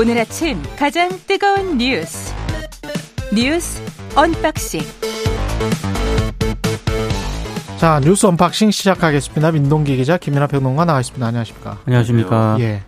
오늘 아침 가장 뜨거운 뉴스 뉴스 unboxing 자 뉴스 unboxing 시작하겠습니다. 민동기 기자 김민하 평론가 나와 있습니다. 안녕하십니까? 안녕하십니까? 예.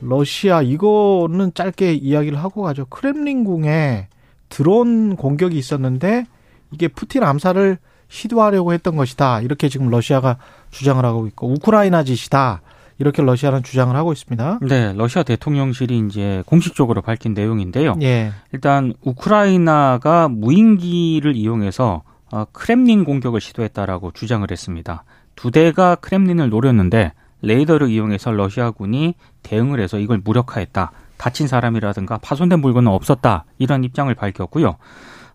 러시아 이거는 짧게 이야기를 하고 가죠. 크렘린궁에 드론 공격이 있었는데 이게 푸틴 암살을 시도하려고 했던 것이다. 이렇게 지금 러시아가 주장을 하고 있고 우크라이나 짓이다. 이렇게 러시아는 주장을 하고 있습니다. 네, 러시아 대통령실이 이제 공식적으로 밝힌 내용인데요. 예. 일단 우크라이나가 무인기를 이용해서 어, 크렘린 공격을 시도했다라고 주장을 했습니다. 두 대가 크렘린을 노렸는데 레이더를 이용해서 러시아군이 대응을 해서 이걸 무력화했다. 다친 사람이라든가 파손된 물건은 없었다. 이런 입장을 밝혔고요.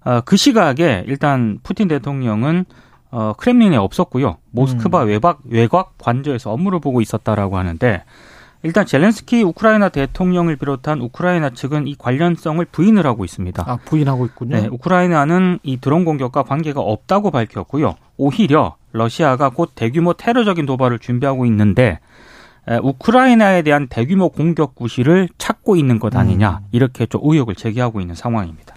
어, 그 시각에 일단 푸틴 대통령은 어, 크렘린에 없었고요. 모스크바 음. 외곽 외곽 관저에서 업무를 보고 있었다라고 하는데 일단 젤렌스키 우크라이나 대통령을 비롯한 우크라이나 측은 이 관련성을 부인을 하고 있습니다. 아 부인하고 있군요. 네, 우크라이나는 이 드론 공격과 관계가 없다고 밝혔고요. 오히려 러시아가 곧 대규모 테러적인 도발을 준비하고 있는데 에, 우크라이나에 대한 대규모 공격 구실을 찾고 있는 것 아니냐 음. 이렇게 좀 의혹을 제기하고 있는 상황입니다.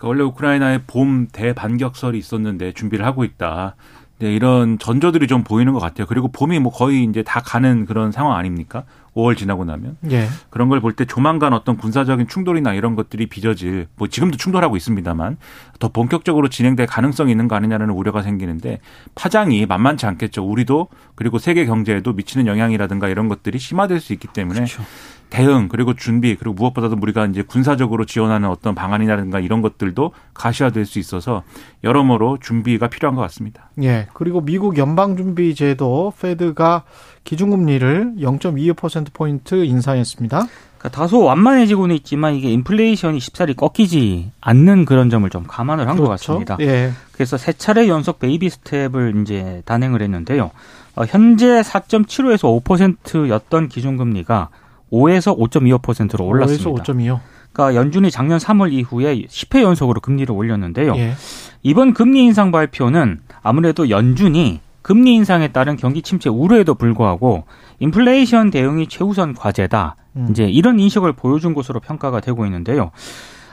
그러니까 원래 우크라이나에 봄 대반격설이 있었는데 준비를 하고 있다. 네, 이런 전조들이 좀 보이는 것 같아요. 그리고 봄이 뭐 거의 이제 다 가는 그런 상황 아닙니까? 5월 지나고 나면. 예. 그런 걸 볼 때 조만간 어떤 군사적인 충돌이나 이런 것들이 빚어질 뭐 지금도 충돌하고 있습니다만 더 본격적으로 진행될 가능성이 있는 거 아니냐는 우려가 생기는데 파장이 만만치 않겠죠. 우리도 그리고 세계 경제에도 미치는 영향이라든가 이런 것들이 심화될 수 있기 때문에 그렇죠. 대응 그리고 준비 그리고 무엇보다도 우리가 이제 군사적으로 지원하는 어떤 방안이라든가 이런 것들도 가시화될 수 있어서 여러모로 준비가 필요한 것 같습니다. 예. 그리고 미국 연방준비제도 Fed가 기준금리를 0.25% 포인트 인상했습니다. 그러니까 다소 완만해지고는 있지만 이게 인플레이션이 쉽사리 꺾이지 않는 그런 점을 좀 감안을 한것 같습니다. 예. 그래서 세 차례 연속 baby step을 이제 단행을 했는데요. 어, 현재 4.75에서 5%였던 기준금리가 5에서 5.25%로 올랐습니다. 5에서 5.25. 그러니까 연준이 작년 3월 이후에 10회 연속으로 금리를 올렸는데요. 예. 이번 금리 인상 발표는 아무래도 연준이 금리 인상에 따른 경기 침체 우려에도 불구하고 인플레이션 대응이 최우선 과제다. 음. 이제 이런 인식을 보여준 것으로 평가가 되고 있는데요.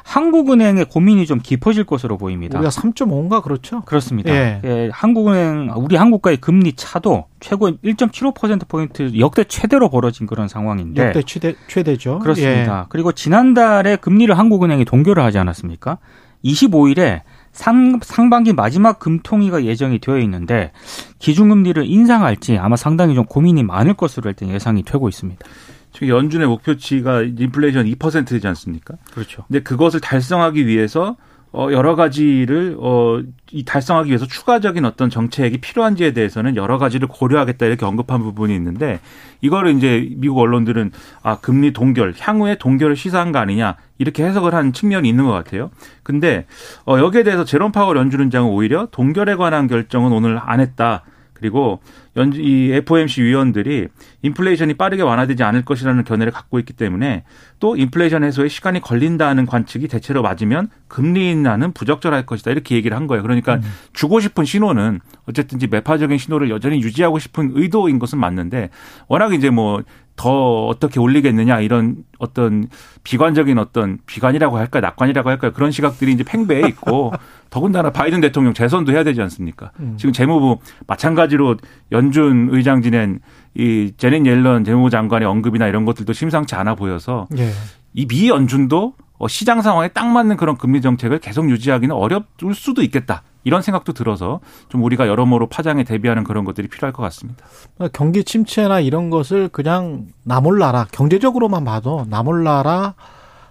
한국은행의 고민이 좀 깊어질 것으로 보입니다. 우리가 3.5인가 그렇죠? 그렇습니다. 예. 예, 한국은행 우리 한국과의 금리 차도 최고 1.75% 포인트 역대 최대로 벌어진 그런 상황인데 역대 최대 최대죠. 네. 예. 그렇습니다. 그리고 지난달에 금리를 한국은행이 동결을 하지 않았습니까? 25일에 상, 상반기 마지막 금통위가 예정이 되어 있는데 기준금리를 인상할지 아마 상당히 좀 고민이 많을 것으로 일단 예상이 되고 있습니다. 지금 연준의 목표치가 인플레이션 2%되지 않습니까? 그렇죠. 근데 그것을 달성하기 위해서 어 여러 가지를 어 이 달성하기 위해서 추가적인 어떤 정책이 필요한지에 대해서는 여러 가지를 고려하겠다 이렇게 언급한 부분이 있는데 이거를 이제 미국 언론들은 아 금리 동결 향후에 동결을 시사한 거 아니냐 이렇게 해석을 한 측면이 있는 것 같아요. 근데 어 여기에 대해서 제롬 파월 연준은장은 오히려 동결에 관한 결정은 오늘 안 했다. 그리고 연, 이 FOMC 위원들이 인플레이션이 빠르게 완화되지 않을 것이라는 견해를 갖고 있기 때문에 또 인플레이션 해소에 시간이 걸린다는 관측이 대체로 맞으면 금리 인하는 부적절할 것이다. 이렇게 얘기를 한 거예요. 그러니까 주고 싶은 신호는 어쨌든지 매파적인 신호를 여전히 유지하고 싶은 의도인 것은 맞는데 워낙 이제 뭐 더 어떻게 올리겠느냐 이런 어떤 비관적인 어떤 비관이라고 할까 낙관이라고 할까 그런 시각들이 이제 팽배해 있고 더군다나 바이든 대통령 재선도 해야 되지 않습니까? 지금 재무부 마찬가지로 연준 의장 지낸 이 재닛 옐런 재무부 장관의 언급이나 이런 것들도 심상치 않아 보여서 예. 이미 연준도 어, 시장 상황에 딱 맞는 그런 금리 정책을 계속 유지하기는 어렵을 수도 있겠다. 이런 생각도 들어서 좀 우리가 여러모로 파장에 대비하는 그런 것들이 필요할 것 같습니다. 경기 침체나 이런 것을 그냥 나몰라라 경제적으로만 봐도 나몰라라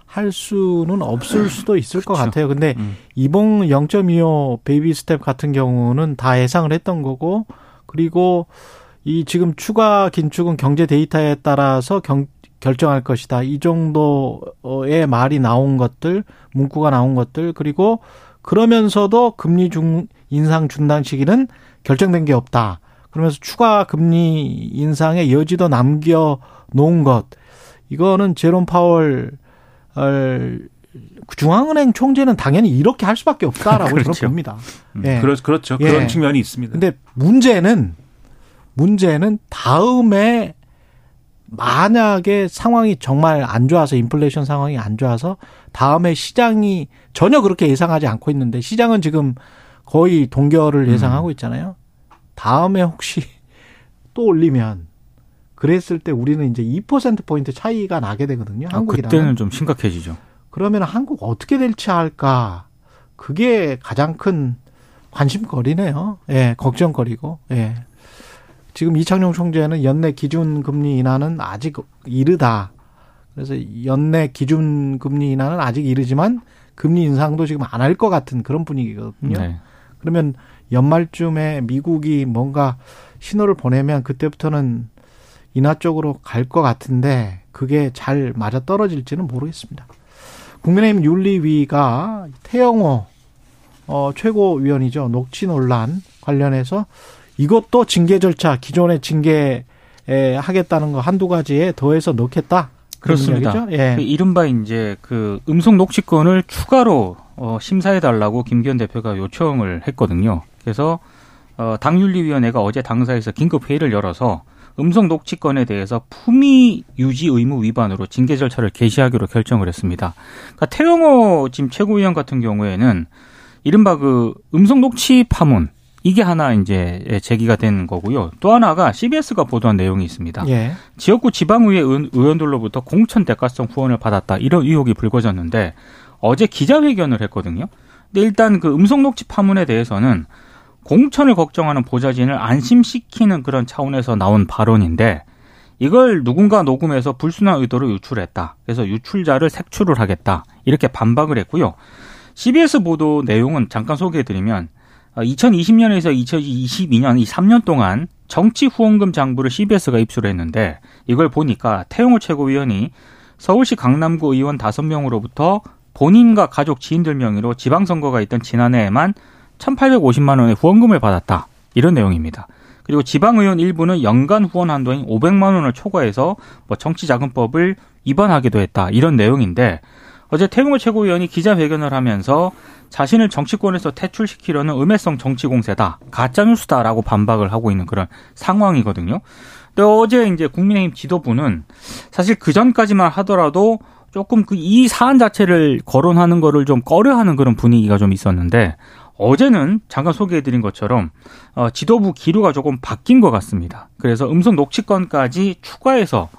할 수는 없을 수도 있을 것 그렇죠. 같아요. 근데 음. 이번 0.25 baby step 같은 경우는 다 예상을 했던 거고 그리고 이 지금 추가 긴축은 경제 데이터에 따라서 경, 결정할 것이다. 이 정도의 말이 나온 것들, 문구가 나온 것들, 그리고 그러면서도 금리 중 인상 중단 시기는 결정된 게 없다. 그러면서 추가 금리 인상의 여지도 남겨 놓은 것. 이거는 제롬 파월 중앙은행 총재는 당연히 이렇게 할 수밖에 없다라고 그렇죠. 저는 봅니다. 음, 예. 그렇, 그렇죠. 예. 그런 측면이 있습니다. 근데 문제는 문제는 다음에 만약에 상황이 정말 안 좋아서 인플레이션 상황이 안 좋아서 다음에 시장이 전혀 그렇게 예상하지 않고 있는데 시장은 지금 거의 동결을 음. 예상하고 있잖아요. 다음에 혹시 또 올리면 그랬을 때 우리는 이제 2% 포인트 차이가 나게 되거든요. 아, 한국이랑 그때는 좀 심각해지죠. 그러면 한국 어떻게 될지 할까? 그게 가장 큰 관심거리네요. 예, 걱정거리고. 예. 지금 이창용 총재는 연내 기준 금리 인하는 아직 이르다. 그래서 연내 기준 금리 인하는 아직 이르지만 금리 인상도 지금 안 할 것 같은 그런 분위기거든요. 네. 그러면 연말쯤에 미국이 뭔가 신호를 보내면 그때부터는 인하 쪽으로 갈 것 같은데 그게 잘 맞아 떨어질지는 모르겠습니다. 국민의힘 윤리위가 태영호 어, 최고위원이죠. 녹취 논란 관련해서 이것도 징계 절차 기존의 징계 에 하겠다는 거 한두 가지에 더해서 넣겠다. 그렇습니다. 예. 그 이른바 이제 그 음성 녹취권을 추가로 어, 심사해 달라고 김기현 대표가 요청을 했거든요. 그래서 어, 당윤리위원회가 어제 당사에서 긴급 회의를 열어서 음성 녹취권에 대해서 품위 유지 의무 위반으로 징계 절차를 개시하기로 결정을 했습니다. 그러니까 태영호 지금 최고위원 같은 경우에는 이른바 그 음성 녹취 파문 이게 하나 이제 제기가 된 거고요. 또 하나가 CBS가 보도한 내용이 있습니다. 예. 지역구 지방의회 의원들로부터 공천 대가성 후원을 받았다 이런 의혹이 불거졌는데 어제 기자회견을 했거든요. 근데 일단 그 음성 녹취 파문에 대해서는 공천을 걱정하는 보좌진을 안심시키는 그런 차원에서 나온 발언인데 이걸 누군가 녹음해서 불순한 의도로 유출했다. 그래서 유출자를 색출을 하겠다. 이렇게 반박을 했고요. CBS 보도 내용은 잠깐 소개해드리면 2020년에서 어, 2022년 이 3년 동안 정치 후원금 장부를 CBS가 입수를 했는데 이걸 보니까 태용호 최고위원이 서울시 강남구 의원 5명으로부터 본인과 가족 지인들 명의로 지방선거가 있던 지난해에만 1,850만 원의 후원금을 받았다. 이런 내용입니다. 그리고 지방의원 일부는 연간 후원 한도인 500만 원을 초과해서 뭐 정치자금법을 위반하기도 했다. 이런 내용인데 어제 태용호 최고위원이 기자회견을 하면서 자신을 정치권에서 퇴출시키려는 음해성 정치 공세다, 가짜 뉴스다라고 반박을 하고 있는 그런 상황이거든요. 근데 어제 이제 국민의힘 지도부는 사실 그 전까지만 하더라도 조금 그 이 사안 자체를 거론하는 거를 좀 꺼려하는 그런 분위기가 좀 있었는데 어제는 잠깐 소개해드린 것처럼 어, 지도부 기류가 조금 바뀐 것 같습니다. 그래서 음성 녹취권까지 추가해서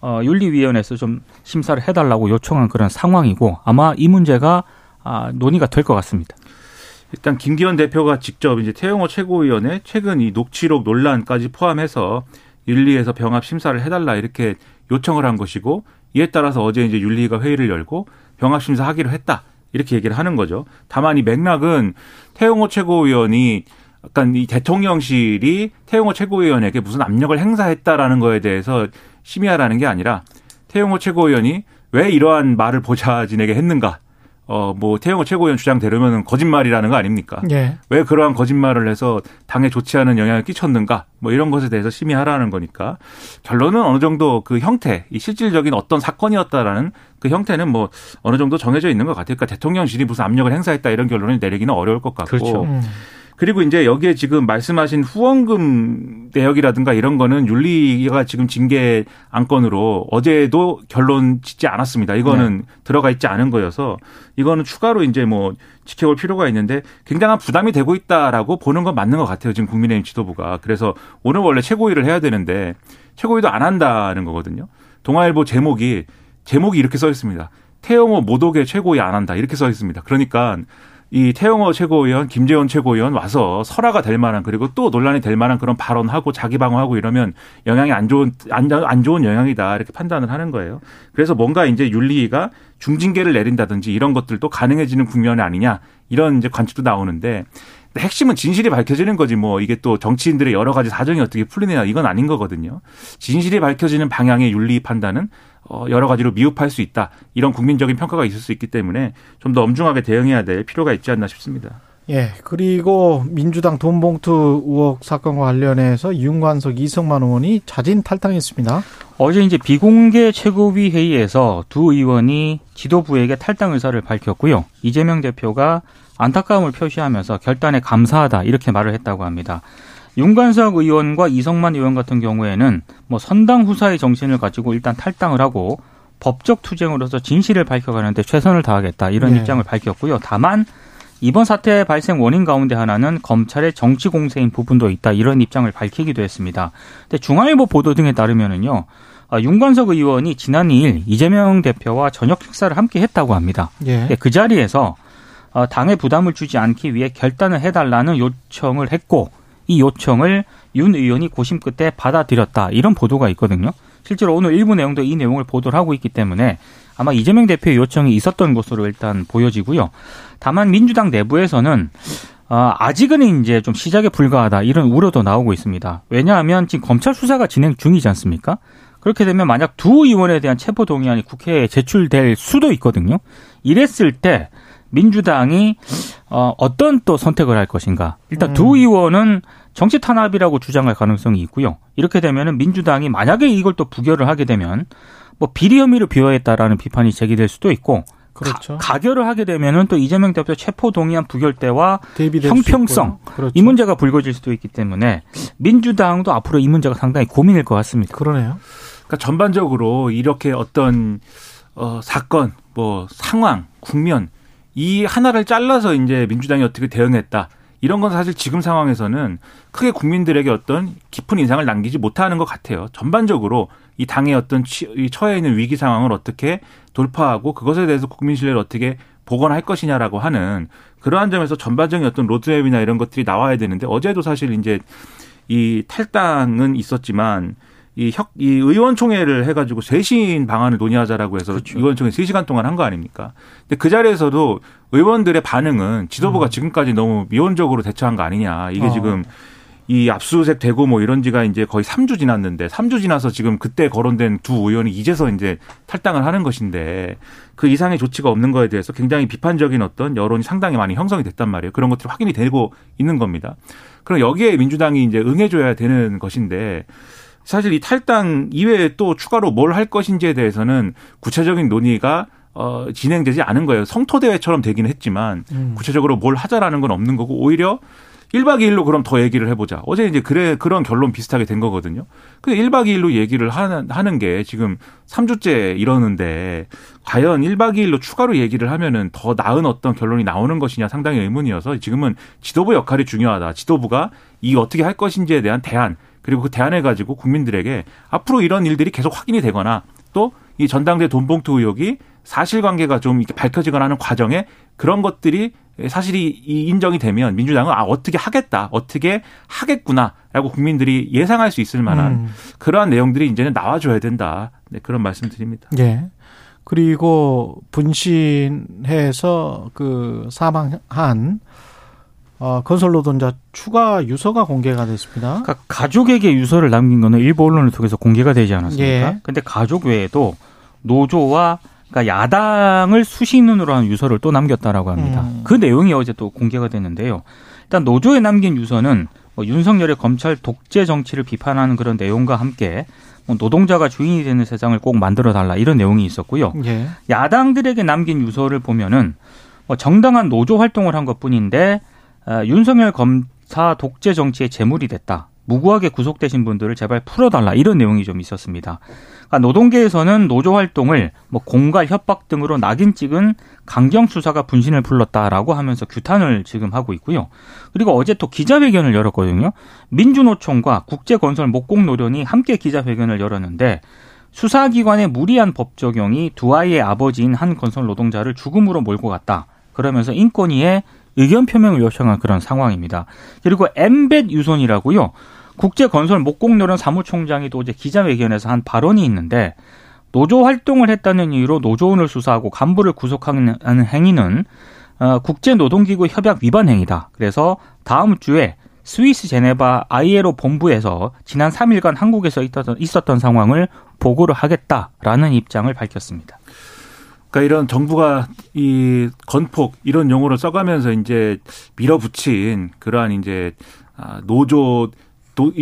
어, 윤리위원회에서 좀 심사를 해달라고 요청한 그런 상황이고 아마 이 문제가 아, 논의가 될 것 같습니다. 일단 김기현 대표가 직접 이제 태영호 최고위원회 최근 이 녹취록 논란까지 포함해서 윤리에서 병합 심사를 해달라 이렇게 요청을 한 것이고 이에 따라서 어제 이제 윤리가 회의를 열고 병합 심사 하기로 했다 이렇게 얘기를 하는 거죠. 다만 이 맥락은 태영호 최고위원이 약간 이 대통령실이 태영호 최고위원에게 무슨 압력을 행사했다라는 거에 대해서 심의하라는 게 아니라 태영호 최고위원이 왜 이러한 말을 보좌진에게 했는가 어, 뭐, 태영호 최고위원 주장대로면 거짓말이라는 거 아닙니까? 예. 왜 그러한 거짓말을 해서 당에 좋지 않은 영향을 끼쳤는가? 뭐 이런 것에 대해서 심의하라는 거니까 결론은 어느 정도 그 형태, 이 실질적인 어떤 사건이었다라는 그 형태는 뭐 어느 정도 정해져 있는 것 같아요. 그러니까 대통령실이 무슨 압력을 행사했다 이런 결론을 내리기는 어려울 것 같고. 그렇죠. 음. 그리고 이제 여기에 지금 말씀하신 후원금 내역이라든가 이런 거는 윤리가 지금 징계 안건으로 어제도 결론 짓지 않았습니다. 이거는 네. 들어가 있지 않은 거여서 이거는 추가로 이제 뭐 지켜볼 필요가 있는데 굉장한 부담이 되고 있다라고 보는 건 맞는 것 같아요. 지금 국민의힘 지도부가. 그래서 오늘 원래 최고위를 해야 되는데 최고위도 안 한다는 거거든요. 동아일보 제목이 제목이 이렇게 써 있습니다. 태영호 모독의 최고위 안 한다 이렇게 써 있습니다. 그러니까 이 태영호 최고위원, 김재원 최고위원 와서 설화가 될 만한 그리고 또 논란이 될 만한 그런 발언하고 자기 방어하고 이러면 영향이 안 좋은 안, 안 좋은 영향이다 이렇게 판단을 하는 거예요. 그래서 뭔가 이제 윤리가 중징계를 내린다든지 이런 것들도 가능해지는 국면이 아니냐 이런 이제 관측도 나오는데 핵심은 진실이 밝혀지는 거지 뭐 이게 또 정치인들의 여러 가지 사정이 어떻게 풀리느냐 이건 아닌 거거든요. 진실이 밝혀지는 방향의 윤리 판단은 어, 여러 가지로 미흡할 수 있다. 이런 국민적인 평가가 있을 수 있기 때문에 좀 더 엄중하게 대응해야 될 필요가 있지 않나 싶습니다. 예. 그리고 민주당 돈봉투 의혹 사건과 관련해서 윤관석 이성만 의원이 자진 탈당했습니다. 어제 이제 비공개 최고위 회의에서 두 의원이 지도부에게 탈당 의사를 밝혔고요. 이재명 대표가 안타까움을 표시하면서 결단에 감사하다 이렇게 말을 했다고 합니다. 윤관석 의원과 이성만 의원 같은 경우에는 뭐 선당 후사의 정신을 가지고 일단 탈당을 하고 법적 투쟁으로서 진실을 밝혀가는데 최선을 다하겠다 이런 네. 입장을 밝혔고요. 다만 이번 사태 발생 원인 가운데 하나는 검찰의 정치 공세인 부분도 있다 이런 입장을 밝히기도 했습니다. 근데 중앙일보 보도 등에 따르면은요. 아, 윤관석 의원이 지난 2일 이재명 대표와 저녁 식사를 함께 했다고 합니다. 예. 그 자리에서 어, 당의 부담을 주지 않기 위해 결단을 해달라는 요청을 했고 이 요청을 윤 의원이 고심 끝에 받아들였다 이런 보도가 있거든요. 실제로 오늘 일부 내용도 이 내용을 보도를 하고 있기 때문에 아마 이재명 대표의 요청이 있었던 것으로 일단 보여지고요. 다만 민주당 내부에서는 어, 아직은 이제 좀 시작에 불과하다 이런 우려도 나오고 있습니다. 왜냐하면 지금 검찰 수사가 진행 중이지 않습니까? 그렇게 되면 만약 두 의원에 대한 체포 동의안이 국회에 제출될 수도 있거든요. 이랬을 때 민주당이 어, 어떤 또 선택을 할 것인가. 일단 음. 두 의원은 정치 탄압이라고 주장할 가능성이 있고요. 이렇게 되면은 민주당이 만약에 이걸 또 부결을 하게 되면 뭐 비리 혐의로 비호했다라는 비판이 제기될 수도 있고 그렇죠. 가, 결을 하게 되면은 또 이재명 대표 체포 동의안 부결 때와 형평성 그렇죠. 이 문제가 불거질 수도 있기 때문에 민주당도 앞으로 이 문제가 상당히 고민일 것 같습니다. 그러네요. 그러니까 전반적으로 이렇게 어떤 어, 사건, 뭐 상황, 국면 이 하나를 잘라서 이제 민주당이 어떻게 대응했다. 이런 건 사실 지금 상황에서는 크게 국민들에게 어떤 깊은 인상을 남기지 못하는 것 같아요. 전반적으로 이 당의 어떤 처해 있는 위기 상황을 어떻게 돌파하고 그것에 대해서 국민 신뢰를 어떻게 복원할 것이냐라고 하는 그러한 점에서 전반적인 어떤 로드맵이나 이런 것들이 나와야 되는데 어제도 사실 이제 이 탈당은 있었지만 이, 혁, 이 의원총회를 해가지고 쇄신 방안을 논의하자라고 해서 그렇죠. 의원총회 3시간 동안 한 거 아닙니까? 근데 그 자리에서도 의원들의 반응은 지도부가 음. 지금까지 너무 미온적으로 대처한 거 아니냐. 이게 어. 지금 이 압수수색 되고 뭐 이런 지가 이제 거의 3주 지났는데 3주 지나서 지금 그때 거론된 두 의원이 이제서 이제 탈당을 하는 것인데 그 이상의 조치가 없는 거에 대해서 굉장히 비판적인 어떤 여론이 상당히 많이 형성이 됐단 말이에요. 그런 것들이 확인이 되고 있는 겁니다. 그럼 여기에 민주당이 이제 응해줘야 되는 것인데 사실 이 탈당 이외에 또 추가로 뭘 할 것인지에 대해서는 구체적인 논의가 어, 진행되지 않은 거예요. 성토대회처럼 되기는 했지만 음. 구체적으로 뭘 하자라는 건 없는 거고 오히려 1박 2일로 그럼 더 얘기를 해보자. 어제 이제 그래, 그런 결론 비슷하게 된 거거든요. 근데 1박 2일로 얘기를 하는, 하는 게 지금 3주째 이러는데 과연 1박 2일로 추가로 얘기를 하면은 더 나은 어떤 결론이 나오는 것이냐 상당히 의문이어서 지금은 지도부 역할이 중요하다. 지도부가 이 어떻게 할 것인지에 대한 대안 그리고 그 대안을 가지고 국민들에게 앞으로 이런 일들이 계속 확인이 되거나 또 이 전당대 돈봉투 의혹이 사실관계가 좀 이렇게 밝혀지거나 하는 과정에 그런 것들이 사실이 인정이 되면 민주당은 아 어떻게 하겠다 어떻게 하겠구나라고 국민들이 예상할 수 있을 만한 음. 그러한 내용들이 이제는 나와줘야 된다 네, 그런 말씀드립니다. 예. 그리고 분신해서 그 사망한 어, 건설 노동자 추가 유서가 공개가 됐습니다. 그러니까 가족에게 유서를 남긴 거는 일부 언론을 통해서 공개가 되지 않았습니까? 예. 근데 가족 외에도 노조와 그러니까 야당을 수신문으로 한 유서를 또 남겼다라고 합니다. 음. 그 내용이 어제 또 공개가 됐는데요. 일단 노조에 남긴 유서는 뭐 윤석열의 검찰 독재 정치를 비판하는 그런 내용과 함께 뭐 노동자가 주인이 되는 세상을 꼭 만들어 달라 이런 내용이 있었고요. 예. 야당들에게 남긴 유서를 보면은 뭐 정당한 노조 활동을 한 것뿐인데 아, 윤석열 검사 독재 정치의 재물이 됐다. 무고하게 구속되신 분들을 제발 풀어달라 이런 내용이 좀 있었습니다. 그러니까 노동계에서는 노조 활동을 뭐 공갈 협박 등으로 낙인 찍은 강경 수사가 분신을 불렀다라고 하면서 규탄을 지금 하고 있고요. 그리고 어제 또 기자회견을 열었거든요. 민주노총과 국제건설 목공노련이 함께 기자회견을 열었는데 수사기관의 무리한 법 적용이 두 아이의 아버지인 한 건설 노동자를 죽음으로 몰고 갔다. 그러면서 인권위에 의견 표명을 요청한 그런 상황입니다. 그리고 엠벳 유손이라고요. 국제건설 목공노련 사무총장이 또 어제 기자회견에서 한 발언이 있는데 노조 활동을 했다는 이유로 노조원을 수사하고 간부를 구속하는 행위는 어, 국제노동기구 협약 위반 행위다. 그래서 다음 주에 스위스 제네바 아이에로 본부에서 지난 3일간 한국에서 있었던, 있었던 상황을 보고를 하겠다라는 입장을 밝혔습니다. 그러니까 이런 정부가 이 건폭 이런 용어를 써가면서 이제 밀어붙인 그러한 이제 아, 노조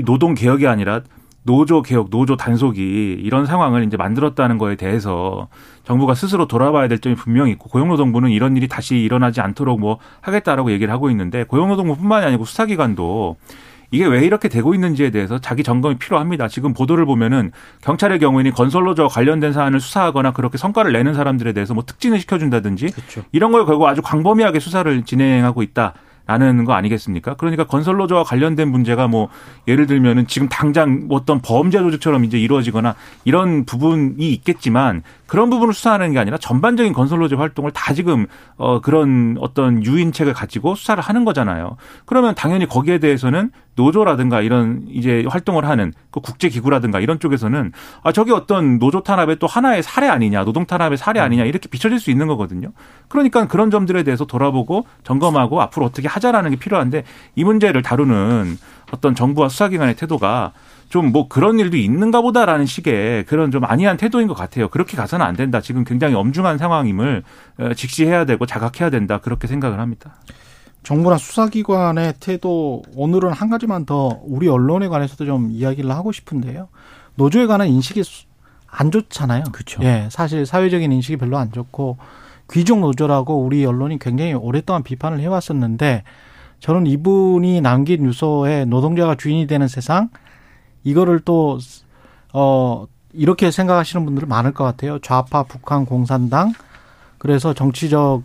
노동 개혁이 아니라 노조 개혁, 노조 단속이 이런 상황을 이제 만들었다는 거에 대해서 정부가 스스로 돌아봐야 될 점이 분명히 있고 고용노동부는 이런 일이 다시 일어나지 않도록 뭐 하겠다라고 얘기를 하고 있는데 고용노동부뿐만이 아니고 수사기관도 이게 왜 이렇게 되고 있는지에 대해서 자기 점검이 필요합니다. 지금 보도를 보면은 경찰의 경우에는 건설로저 관련된 사안을 수사하거나 그렇게 성과를 내는 사람들에 대해서 뭐 특진을 시켜준다든지 그렇죠. 이런 걸 결국 아주 광범위하게 수사를 진행하고 있다. 라는 거 아니겠습니까? 그러니까 건설로저와 관련된 문제가 뭐 예를 들면은 지금 당장 뭐 어떤 범죄 조직처럼 이제 이루어지거나 이런 부분이 있겠지만 그런 부분을 수사하는 게 아니라 전반적인 건설로저 활동을 다 지금 어 그런 어떤 유인책을 가지고 수사를 하는 거잖아요. 그러면 당연히 거기에 대해서는 노조라든가 이런 이제 활동을 하는 그 국제 기구라든가 이런 쪽에서는 아 저게 어떤 노조 탄압의 또 하나의 사례 아니냐, 노동 탄압의 사례 아니냐 이렇게 비춰질 수 있는 거거든요. 그러니까 그런 점들에 대해서 돌아보고 점검하고 앞으로 어떻게 하자라는 게 필요한데 이 문제를 다루는 어떤 정부와 수사기관의 태도가 좀 뭐 그런 일도 있는가 보다라는 식의 그런 좀 안이한 태도인 것 같아요. 그렇게 가서는 안 된다. 지금 굉장히 엄중한 상황임을 어, 직시해야 되고 자각해야 된다. 그렇게 생각을 합니다. 정부나 수사기관의 태도 오늘은 한 가지만 더 우리 언론에 관해서도 좀 이야기를 하고 싶은데요. 노조에 관한 인식이 안 좋잖아요. 그렇죠. 예, 사실 사회적인 인식이 별로 안 좋고 귀족 노조라고 우리 언론이 굉장히 오랫동안 비판을 해왔었는데 저는 이분이 남긴 유서에 노동자가 주인이 되는 세상 이거를 또 어, 이렇게 생각하시는 분들은 많을 것 같아요. 좌파 북한 공산당 그래서 정치적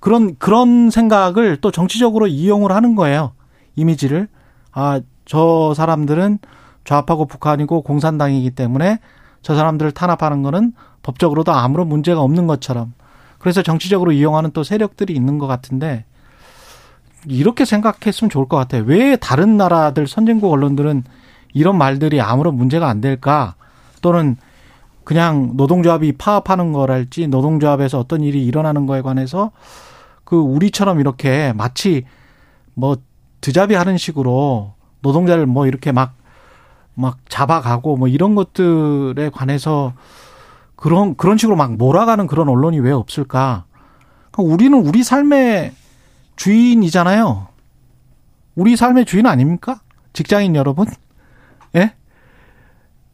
그런 그런 생각을 또 정치적으로 이용을 하는 거예요. 이미지를 아 저 사람들은 좌파고 북한이고 공산당이기 때문에 저 사람들을 탄압하는 거는 법적으로도 아무런 문제가 없는 것처럼 그래서 정치적으로 이용하는 또 세력들이 있는 것 같은데 이렇게 생각했으면 좋을 것 같아요. 왜 다른 나라들 선진국 언론들은 이런 말들이 아무런 문제가 안 될까? 또는 그냥 노동조합이 파업하는 거랄지 노동조합에서 어떤 일이 일어나는 거에 관해서 그 우리처럼 이렇게 마치 뭐 드잡이 하는 식으로 노동자를 뭐 이렇게 막, 막 잡아가고 뭐 이런 것들에 관해서 그런, 그런 식으로 막 몰아가는 그런 언론이 왜 없을까? 그러니까 우리는 우리 삶의 주인이잖아요. 우리 삶의 주인 아닙니까? 직장인 여러분? 예?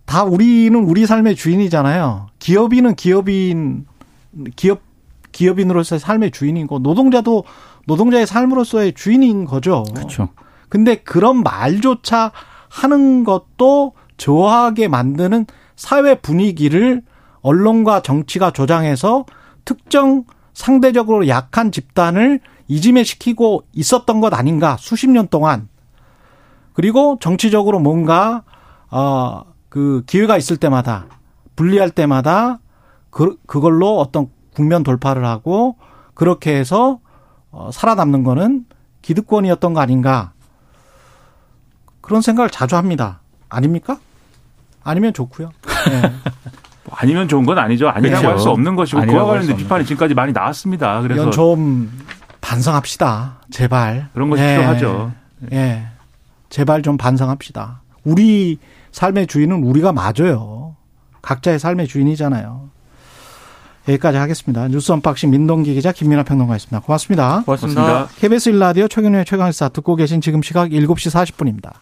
다 우리는 우리 삶의 주인이잖아요. 기업인은 기업인, 기업, 기업인으로서의 삶의 주인이고, 노동자도 노동자의 삶으로서의 주인인 거죠. 그렇죠. 근데 그런 말조차 하는 것도 저하게 만드는 사회 분위기를 언론과 정치가 조장해서 특정 상대적으로 약한 집단을 이지매시키고 있었던 것 아닌가 수십 년 동안 그리고 정치적으로 뭔가 어그 기회가 있을 때마다 분리할 때마다 그 그걸로 어떤 국면 돌파를 하고 그렇게 해서 어 살아남는 거는 기득권이었던 거 아닌가 그런 생각을 자주 합니다. 아닙니까? 아니면 좋고요. 네. 뭐 아니면 좋은 건 아니죠. 아니라고 그렇죠. 할수 없는 것이고 그와 할수 관련된 비판이 지금까지 많이 나왔습니다. 그래서 좀 반성합시다. 제발. 그런 것이 예. 필요하죠. 예. 제발 좀 반성합시다. 우리 삶의 주인은 우리가 맞아요. 각자의 삶의 주인이잖아요. 여기까지 하겠습니다. 뉴스 언박싱 민동기 기자 김민하 평론가였습니다. 고맙습니다. 고맙습니다. 고맙습니다. KBS 1라디오 최경영의 최강시사 듣고 계신 지금 시각 7시 40분입니다.